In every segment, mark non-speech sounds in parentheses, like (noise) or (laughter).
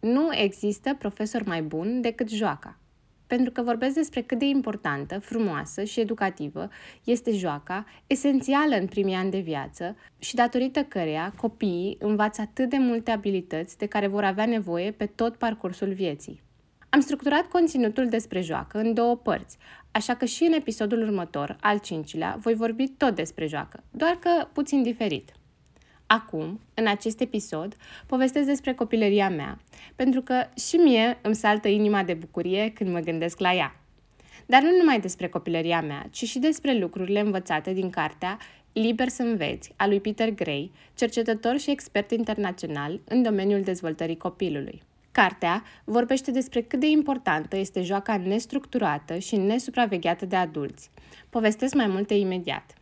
Nu există profesor mai bun decât joaca pentru că vorbesc despre cât de importantă, frumoasă și educativă este joaca, esențială în primii ani de viață și datorită căreia copiii învață atât de multe abilități de care vor avea nevoie pe tot parcursul vieții. Am structurat conținutul despre joacă în două părți, așa că și în episodul următor, al cincilea, voi vorbi tot despre joacă, doar că puțin diferit. Acum, în acest episod, povestesc despre copilăria mea, pentru că și mie îmi saltă inima de bucurie când mă gândesc la ea. Dar nu numai despre copilăria mea, ci și despre lucrurile învățate din cartea Liber să înveți, a lui Peter Gray, cercetător și expert internațional în domeniul dezvoltării copilului. Cartea vorbește despre cât de importantă este joaca nestructurată și nesupravegheată de adulți. Povestesc mai multe imediat.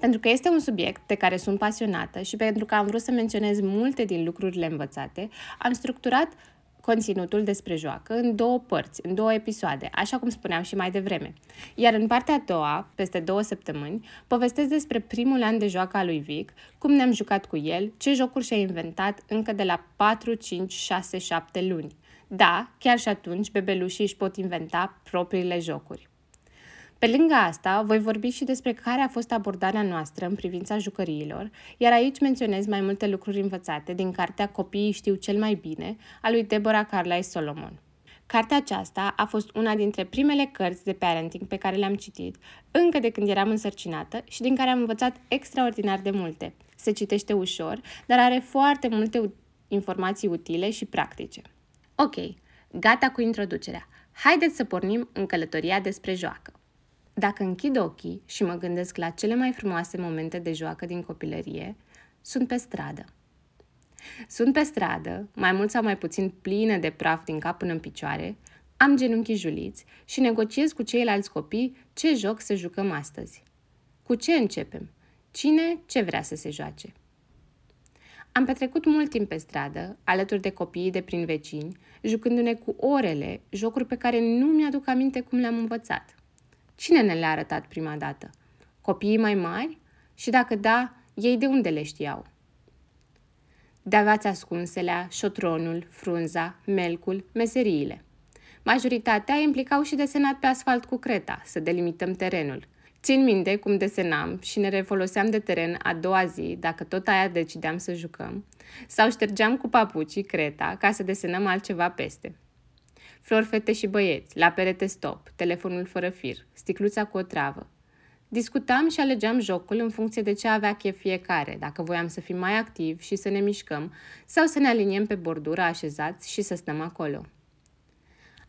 Pentru că este un subiect de care sunt pasionată și pentru că am vrut să menționez multe din lucrurile învățate, am structurat conținutul despre joacă în două părți, în două episoade, așa cum spuneam și mai devreme. Iar în partea a doua, peste două săptămâni, povestesc despre primul an de joacă a lui Vic, cum ne-am jucat cu el, ce jocuri și-a inventat încă de la 4, 5, 6, 7 luni. Da, chiar și atunci bebelușii își pot inventa propriile jocuri. Pe lângă asta, voi vorbi și despre care a fost abordarea noastră în privința jucăriilor, iar aici menționez mai multe lucruri învățate din cartea Copiii știu cel mai bine, a lui Deborah Carlyle Solomon. Cartea aceasta a fost una dintre primele cărți de parenting pe care le-am citit, încă de când eram însărcinată și din care am învățat extraordinar de multe. Se citește ușor, dar are foarte multe informații utile și practice. Ok, gata cu introducerea. Haideți să pornim în călătoria despre joacă. Dacă închid ochii și mă gândesc la cele mai frumoase momente de joacă din copilărie, sunt pe stradă. Sunt pe stradă, mai mult sau mai puțin plină de praf din cap până în picioare, am genunchii juliți și negociez cu ceilalți copii ce joc să jucăm astăzi. Cu ce începem? Cine ce vrea să se joace? Am petrecut mult timp pe stradă, alături de copiii de prin vecini, jucându-ne cu orele jocuri pe care nu mi-aduc aminte cum le-am învățat. Cine ne le-a arătat prima dată? Copiii mai mari? Și dacă da, ei de unde le știau? De-aveați ascunselea, șotronul, frunza, melcul, meseriile. Majoritatea implicau și desenat pe asfalt cu creta, să delimităm terenul. Țin minte cum desenam și ne refoloseam de teren a doua zi, dacă tot aia decideam să jucăm, sau ștergeam cu papucii creta ca să desenăm altceva peste flori, fete și băieți, la perete stop, telefonul fără fir, sticluța cu o travă. Discutam și alegeam jocul în funcție de ce avea chef fiecare, dacă voiam să fim mai activi și să ne mișcăm sau să ne aliniem pe bordura așezați și să stăm acolo.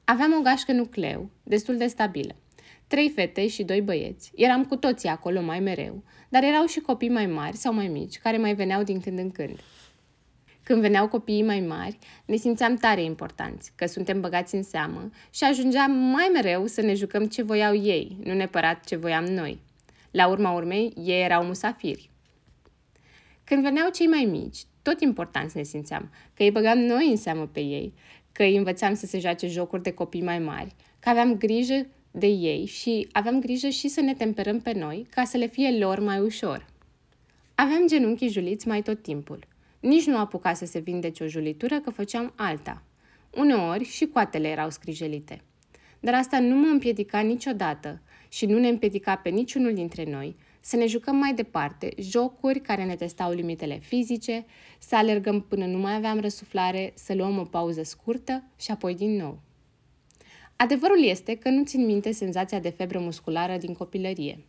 Aveam o gașcă nucleu, destul de stabilă. Trei fete și doi băieți. Eram cu toții acolo mai mereu, dar erau și copii mai mari sau mai mici care mai veneau din când în când. Când veneau copiii mai mari, ne simțeam tare importanți, că suntem băgați în seamă și ajungeam mai mereu să ne jucăm ce voiau ei, nu neapărat ce voiam noi. La urma urmei, ei erau musafiri. Când veneau cei mai mici, tot importanți ne simțeam, că îi băgam noi în seamă pe ei, că îi învățam să se joace jocuri de copii mai mari, că aveam grijă de ei și aveam grijă și să ne temperăm pe noi ca să le fie lor mai ușor. Aveam genunchii juliți mai tot timpul – nici nu apuca să se vindece o julitură că făceam alta. Uneori și coatele erau scrijelite. Dar asta nu mă împiedica niciodată și nu ne împiedica pe niciunul dintre noi să ne jucăm mai departe jocuri care ne testau limitele fizice, să alergăm până nu mai aveam răsuflare, să luăm o pauză scurtă și apoi din nou. Adevărul este că nu țin minte senzația de febră musculară din copilărie.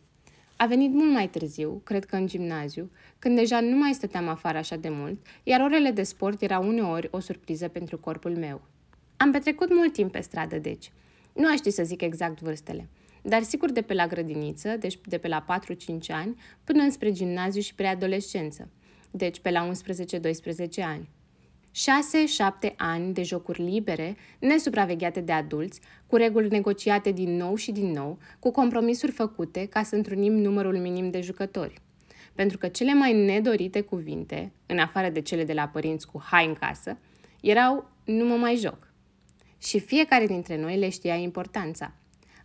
A venit mult mai târziu, cred că în gimnaziu, când deja nu mai stăteam afară așa de mult, iar orele de sport erau uneori o surpriză pentru corpul meu. Am petrecut mult timp pe stradă, deci. Nu aș ști să zic exact vârstele, dar sigur de pe la grădiniță, deci de pe la 4-5 ani, până înspre gimnaziu și preadolescență, deci pe la 11-12 ani. 6-7 ani de jocuri libere, nesupravegheate de adulți, cu reguli negociate din nou și din nou, cu compromisuri făcute ca să întrunim numărul minim de jucători. Pentru că cele mai nedorite cuvinte, în afară de cele de la părinți cu hai în casă, erau nu mă mai joc. Și fiecare dintre noi le știa importanța.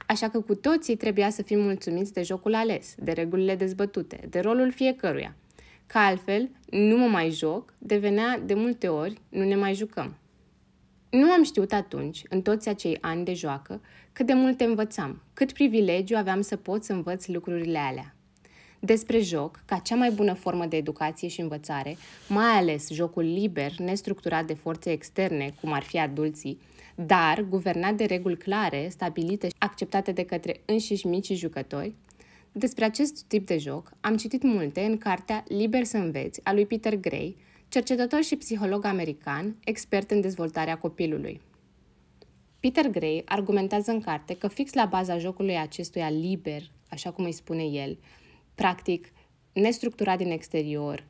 Așa că cu toții trebuia să fim mulțumiți de jocul ales, de regulile dezbătute, de rolul fiecăruia – că altfel nu mă mai joc, devenea de multe ori nu ne mai jucăm. Nu am știut atunci, în toți acei ani de joacă, cât de multe învățam, cât privilegiu aveam să pot să învăț lucrurile alea. Despre joc, ca cea mai bună formă de educație și învățare, mai ales jocul liber, nestructurat de forțe externe, cum ar fi adulții, dar guvernat de reguli clare, stabilite și acceptate de către înșiși micii jucători, despre acest tip de joc am citit multe în cartea Liber să înveți a lui Peter Gray, cercetător și psiholog american, expert în dezvoltarea copilului. Peter Gray argumentează în carte că fix la baza jocului acestuia liber, așa cum îi spune el, practic nestructurat din exterior,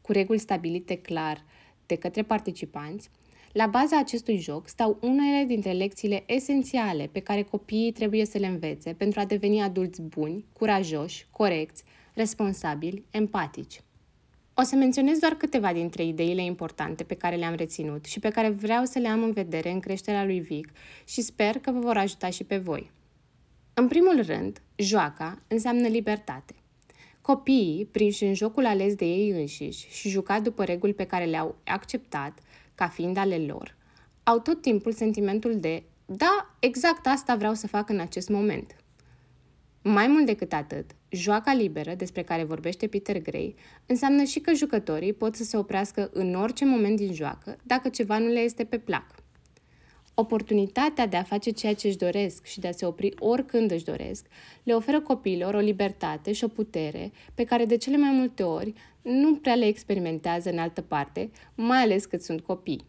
cu reguli stabilite clar de către participanți, la baza acestui joc stau unele dintre lecțiile esențiale pe care copiii trebuie să le învețe pentru a deveni adulți buni, curajoși, corecți, responsabili, empatici. O să menționez doar câteva dintre ideile importante pe care le-am reținut și pe care vreau să le am în vedere în creșterea lui Vic și sper că vă vor ajuta și pe voi. În primul rând, joaca înseamnă libertate. Copiii, prinși în jocul ales de ei înșiși și jucat după reguli pe care le-au acceptat, ca fiind ale lor, au tot timpul sentimentul de da, exact asta vreau să fac în acest moment. Mai mult decât atât, joaca liberă, despre care vorbește Peter Gray, înseamnă și că jucătorii pot să se oprească în orice moment din joacă dacă ceva nu le este pe plac. Oportunitatea de a face ceea ce își doresc și de a se opri oricând își doresc le oferă copiilor o libertate și o putere pe care de cele mai multe ori nu prea le experimentează în altă parte, mai ales cât sunt copii.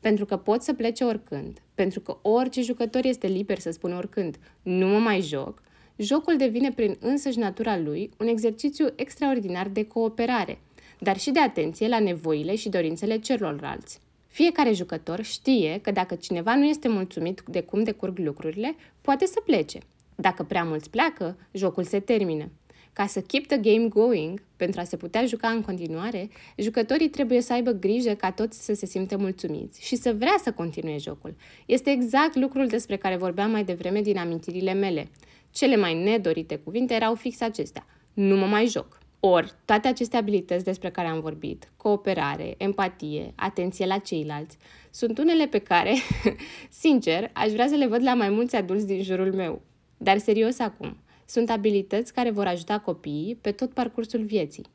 Pentru că pot să plece oricând, pentru că orice jucător este liber să spună oricând, nu mă mai joc, jocul devine prin însăși natura lui un exercițiu extraordinar de cooperare, dar și de atenție la nevoile și dorințele celorlalți. Fiecare jucător știe că dacă cineva nu este mulțumit de cum decurg lucrurile, poate să plece. Dacă prea mulți pleacă, jocul se termină. Ca să keep the game going, pentru a se putea juca în continuare, jucătorii trebuie să aibă grijă ca toți să se simtă mulțumiți și să vrea să continue jocul. Este exact lucrul despre care vorbeam mai devreme din amintirile mele. Cele mai nedorite cuvinte erau fix acestea. Nu mă mai joc. Ori, toate aceste abilități despre care am vorbit, cooperare, empatie, atenție la ceilalți, sunt unele pe care, (laughs) sincer, aș vrea să le văd la mai mulți adulți din jurul meu. Dar serios acum, sunt abilități care vor ajuta copiii pe tot parcursul vieții,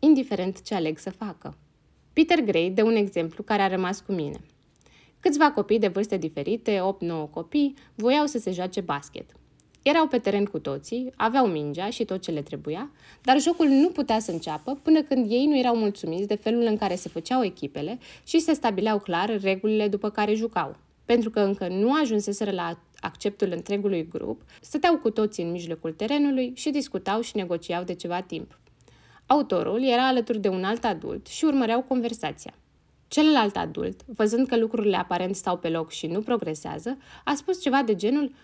indiferent ce aleg să facă. Peter Gray dă un exemplu care a rămas cu mine. Câțiva copii de vârste diferite, 8-9 copii, voiau să se joace basket – erau pe teren cu toții, aveau mingea și tot ce le trebuia, dar jocul nu putea să înceapă până când ei nu erau mulțumiți de felul în care se făceau echipele și se stabileau clar regulile după care jucau. Pentru că încă nu ajunseseră la acceptul întregului grup, stăteau cu toții în mijlocul terenului și discutau și negociau de ceva timp. Autorul era alături de un alt adult și urmăreau conversația. Celălalt adult, văzând că lucrurile aparent stau pe loc și nu progresează, a spus ceva de genul –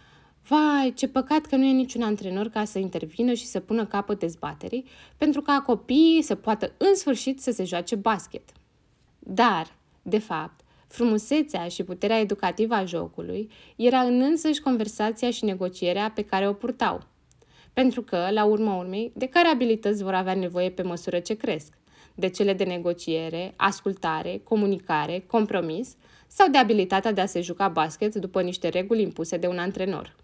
Vai, ce păcat că nu e niciun antrenor ca să intervină și să pună capăt dezbaterii, pentru ca copiii să poată în sfârșit să se joace basket. Dar, de fapt, frumusețea și puterea educativă a jocului era în însăși conversația și negocierea pe care o purtau. Pentru că, la urma urmei, de care abilități vor avea nevoie pe măsură ce cresc? De cele de negociere, ascultare, comunicare, compromis sau de abilitatea de a se juca basket după niște reguli impuse de un antrenor?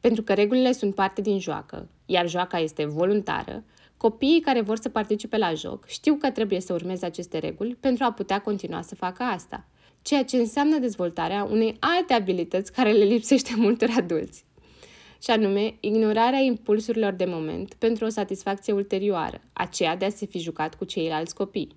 Pentru că regulile sunt parte din joacă, iar joaca este voluntară, copiii care vor să participe la joc știu că trebuie să urmeze aceste reguli pentru a putea continua să facă asta. ceea ce înseamnă dezvoltarea unei alte abilități care le lipsește (laughs) multor adulți și anume ignorarea impulsurilor de moment pentru o satisfacție ulterioară, aceea de a se fi jucat cu ceilalți copii.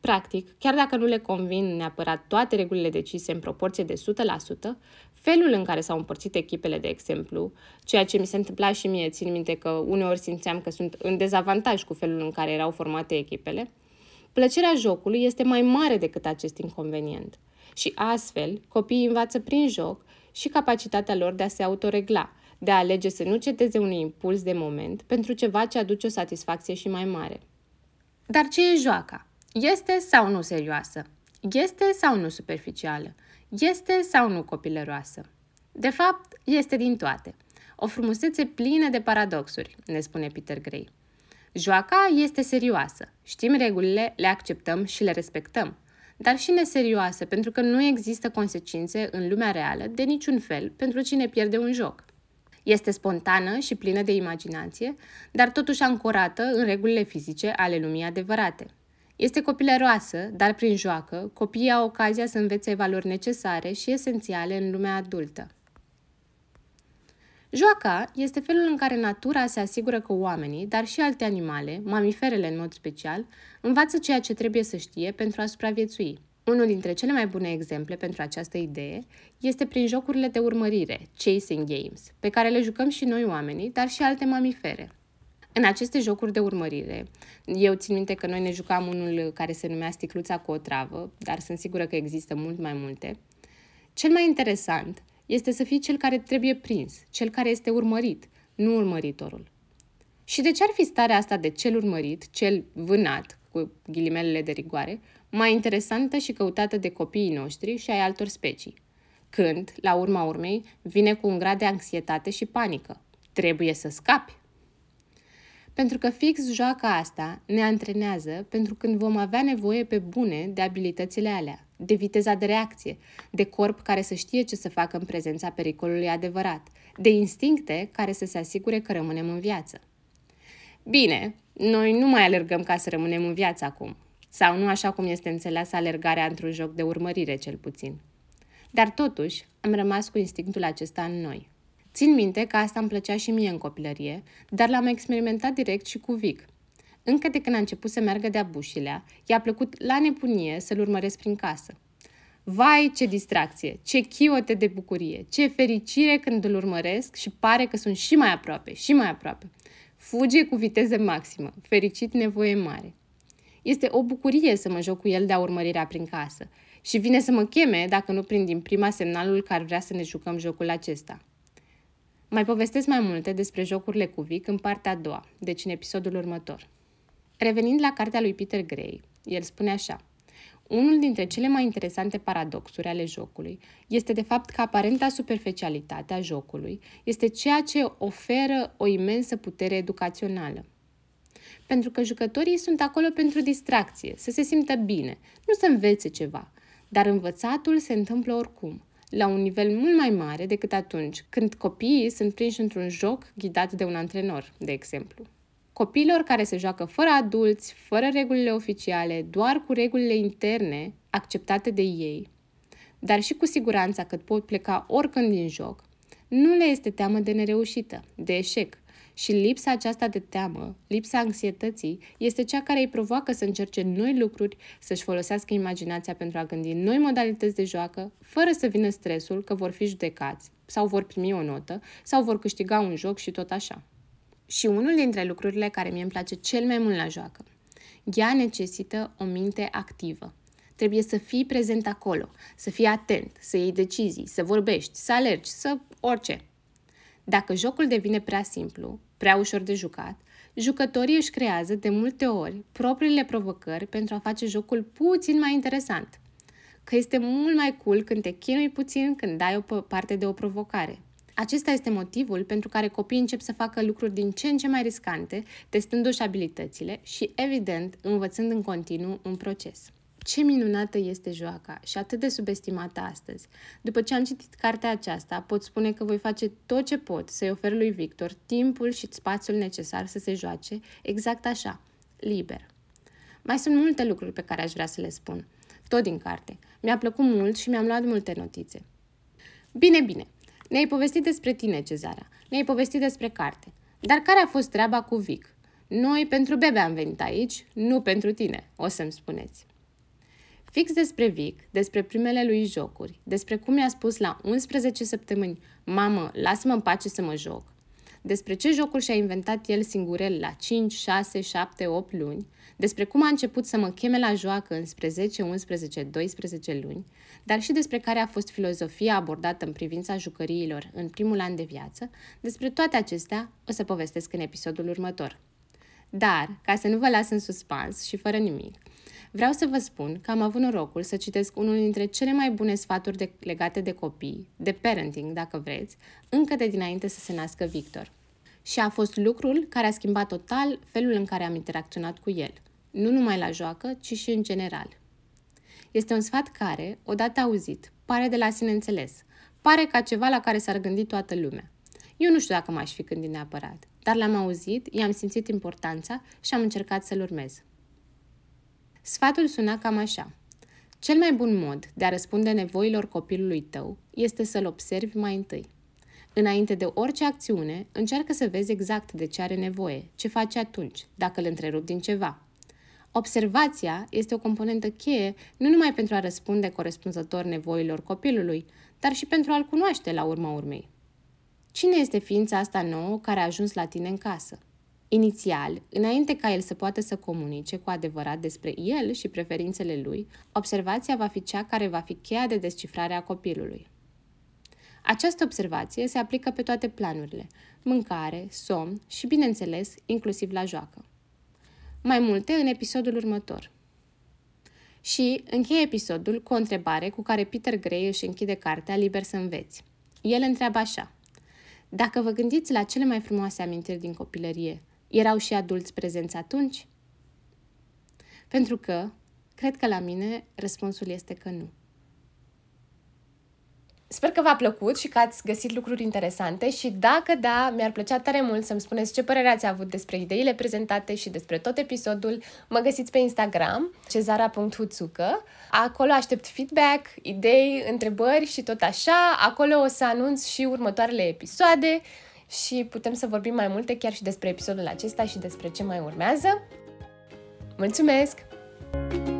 Practic, chiar dacă nu le convin neapărat toate regulile decise în proporție de 100%, felul în care s-au împărțit echipele, de exemplu, ceea ce mi se întâmpla și mie, țin minte că uneori simțeam că sunt în dezavantaj cu felul în care erau formate echipele, plăcerea jocului este mai mare decât acest inconvenient. Și astfel, copiii învață prin joc și capacitatea lor de a se autoregla, de a alege să nu ceteze unui impuls de moment pentru ceva ce aduce o satisfacție și mai mare. Dar ce e joaca? Este sau nu serioasă? Este sau nu superficială? Este sau nu copilăroasă? De fapt, este din toate. O frumusețe plină de paradoxuri, ne spune Peter Gray. Joaca este serioasă. Știm regulile, le acceptăm și le respectăm. Dar și neserioasă, pentru că nu există consecințe în lumea reală de niciun fel pentru cine pierde un joc. Este spontană și plină de imaginație, dar totuși ancorată în regulile fizice ale lumii adevărate. Este copilăroasă, dar prin joacă, copiii au ocazia să învețe valori necesare și esențiale în lumea adultă. Joaca este felul în care natura se asigură că oamenii, dar și alte animale, mamiferele în mod special, învață ceea ce trebuie să știe pentru a supraviețui. Unul dintre cele mai bune exemple pentru această idee este prin jocurile de urmărire, chasing games, pe care le jucăm și noi oamenii, dar și alte mamifere. În aceste jocuri de urmărire, eu țin minte că noi ne jucam unul care se numea Sticluța cu o travă, dar sunt sigură că există mult mai multe. Cel mai interesant este să fii cel care trebuie prins, cel care este urmărit, nu urmăritorul. Și de ce ar fi starea asta de cel urmărit, cel vânat, cu ghilimelele de rigoare, mai interesantă și căutată de copiii noștri și ai altor specii? Când, la urma urmei, vine cu un grad de anxietate și panică. Trebuie să scapi. Pentru că fix joaca asta ne antrenează pentru când vom avea nevoie pe bune de abilitățile alea, de viteza de reacție, de corp care să știe ce să facă în prezența pericolului adevărat, de instincte care să se asigure că rămânem în viață. Bine, noi nu mai alergăm ca să rămânem în viață acum, sau nu așa cum este înțeleasă alergarea într-un joc de urmărire, cel puțin. Dar totuși, am rămas cu instinctul acesta în noi. Țin minte că asta îmi plăcea și mie în copilărie, dar l-am experimentat direct și cu Vic. Încă de când a început să meargă de-a bușilea, i-a plăcut la nebunie să-l urmăresc prin casă. Vai, ce distracție, ce chiote de bucurie, ce fericire când îl urmăresc și pare că sunt și mai aproape, și mai aproape. Fuge cu viteză maximă, fericit nevoie mare. Este o bucurie să mă joc cu el de-a urmărirea prin casă și vine să mă cheme dacă nu prind din prima semnalul că ar vrea să ne jucăm jocul acesta. Mai povestesc mai multe despre jocurile cu Vic în partea a doua, deci în episodul următor. Revenind la cartea lui Peter Gray, el spune așa. Unul dintre cele mai interesante paradoxuri ale jocului este de fapt că aparenta superficialitate a jocului este ceea ce oferă o imensă putere educațională. Pentru că jucătorii sunt acolo pentru distracție, să se simtă bine, nu să învețe ceva, dar învățatul se întâmplă oricum – la un nivel mult mai mare decât atunci când copiii sunt prinși într-un joc ghidat de un antrenor, de exemplu. Copiilor care se joacă fără adulți, fără regulile oficiale, doar cu regulile interne acceptate de ei, dar și cu siguranța că pot pleca oricând din joc, nu le este teamă de nereușită, de eșec, și lipsa aceasta de teamă, lipsa anxietății, este cea care îi provoacă să încerce noi lucruri, să-și folosească imaginația pentru a gândi noi modalități de joacă, fără să vină stresul că vor fi judecați sau vor primi o notă sau vor câștiga un joc și tot așa. Și unul dintre lucrurile care mie îmi place cel mai mult la joacă. Ea necesită o minte activă. Trebuie să fii prezent acolo, să fii atent, să iei decizii, să vorbești, să alergi, să orice. Dacă jocul devine prea simplu, prea ușor de jucat, jucătorii își creează de multe ori propriile provocări pentru a face jocul puțin mai interesant. Că este mult mai cool când te chinui puțin când dai o parte de o provocare. Acesta este motivul pentru care copiii încep să facă lucruri din ce în ce mai riscante, testându-și abilitățile și, evident, învățând în continuu în proces. Ce minunată este joaca și atât de subestimată astăzi. După ce am citit cartea aceasta, pot spune că voi face tot ce pot să-i ofer lui Victor timpul și spațiul necesar să se joace exact așa, liber. Mai sunt multe lucruri pe care aș vrea să le spun, tot din carte, Mi-a plăcut mult și mi-am luat multe notițe. Bine, bine. Ne-ai povestit despre tine, Cezara. Ne-ai povestit despre carte. Dar care a fost treaba cu Vic? Noi pentru bebe am venit aici, nu pentru tine, o să-mi spuneți. Fix despre Vic, despre primele lui jocuri, despre cum i-a spus la 11 săptămâni, mamă, lasă-mă în pace să mă joc, despre ce jocuri și-a inventat el singurel la 5, 6, 7, 8 luni, despre cum a început să mă cheme la joacă înspre 10, 11, 12 luni, dar și despre care a fost filozofia abordată în privința jucăriilor în primul an de viață, despre toate acestea o să povestesc în episodul următor. Dar, ca să nu vă las în suspans și fără nimic, vreau să vă spun că am avut norocul să citesc unul dintre cele mai bune sfaturi de, legate de copii, de parenting, dacă vreți, încă de dinainte să se nască Victor. Și a fost lucrul care a schimbat total felul în care am interacționat cu el. Nu numai la joacă, ci și în general. Este un sfat care, odată auzit, pare de la sine înțeles. Pare ca ceva la care s-ar gândi toată lumea. Eu nu știu dacă m-aș fi gândit neapărat, dar l-am auzit, i-am simțit importanța și am încercat să-l urmez. Sfatul suna cam așa. Cel mai bun mod de a răspunde nevoilor copilului tău este să-l observi mai întâi. Înainte de orice acțiune, încearcă să vezi exact de ce are nevoie, ce face atunci, dacă îl întrerup din ceva. Observația este o componentă cheie nu numai pentru a răspunde corespunzător nevoilor copilului, dar și pentru a-l cunoaște la urma urmei. Cine este ființa asta nouă care a ajuns la tine în casă? Inițial, înainte ca el să poată să comunice cu adevărat despre el și preferințele lui, observația va fi cea care va fi cheia de descifrare a copilului. Această observație se aplică pe toate planurile, mâncare, somn și, bineînțeles, inclusiv la joacă. Mai multe în episodul următor. Și încheie episodul cu o întrebare cu care Peter Gray își închide cartea Liber să înveți. El întreabă așa. Dacă vă gândiți la cele mai frumoase amintiri din copilărie, erau și adulți prezenți atunci? Pentru că, cred că la mine, răspunsul este că nu. Sper că v-a plăcut și că ați găsit lucruri interesante și dacă da, mi-ar plăcea tare mult să-mi spuneți ce părere ați avut despre ideile prezentate și despre tot episodul. Mă găsiți pe Instagram, cezara.huțucă. Acolo aștept feedback, idei, întrebări și tot așa. Acolo o să anunț și următoarele episoade și putem să vorbim mai multe chiar și despre episodul acesta și despre ce mai urmează. Mulțumesc! thank you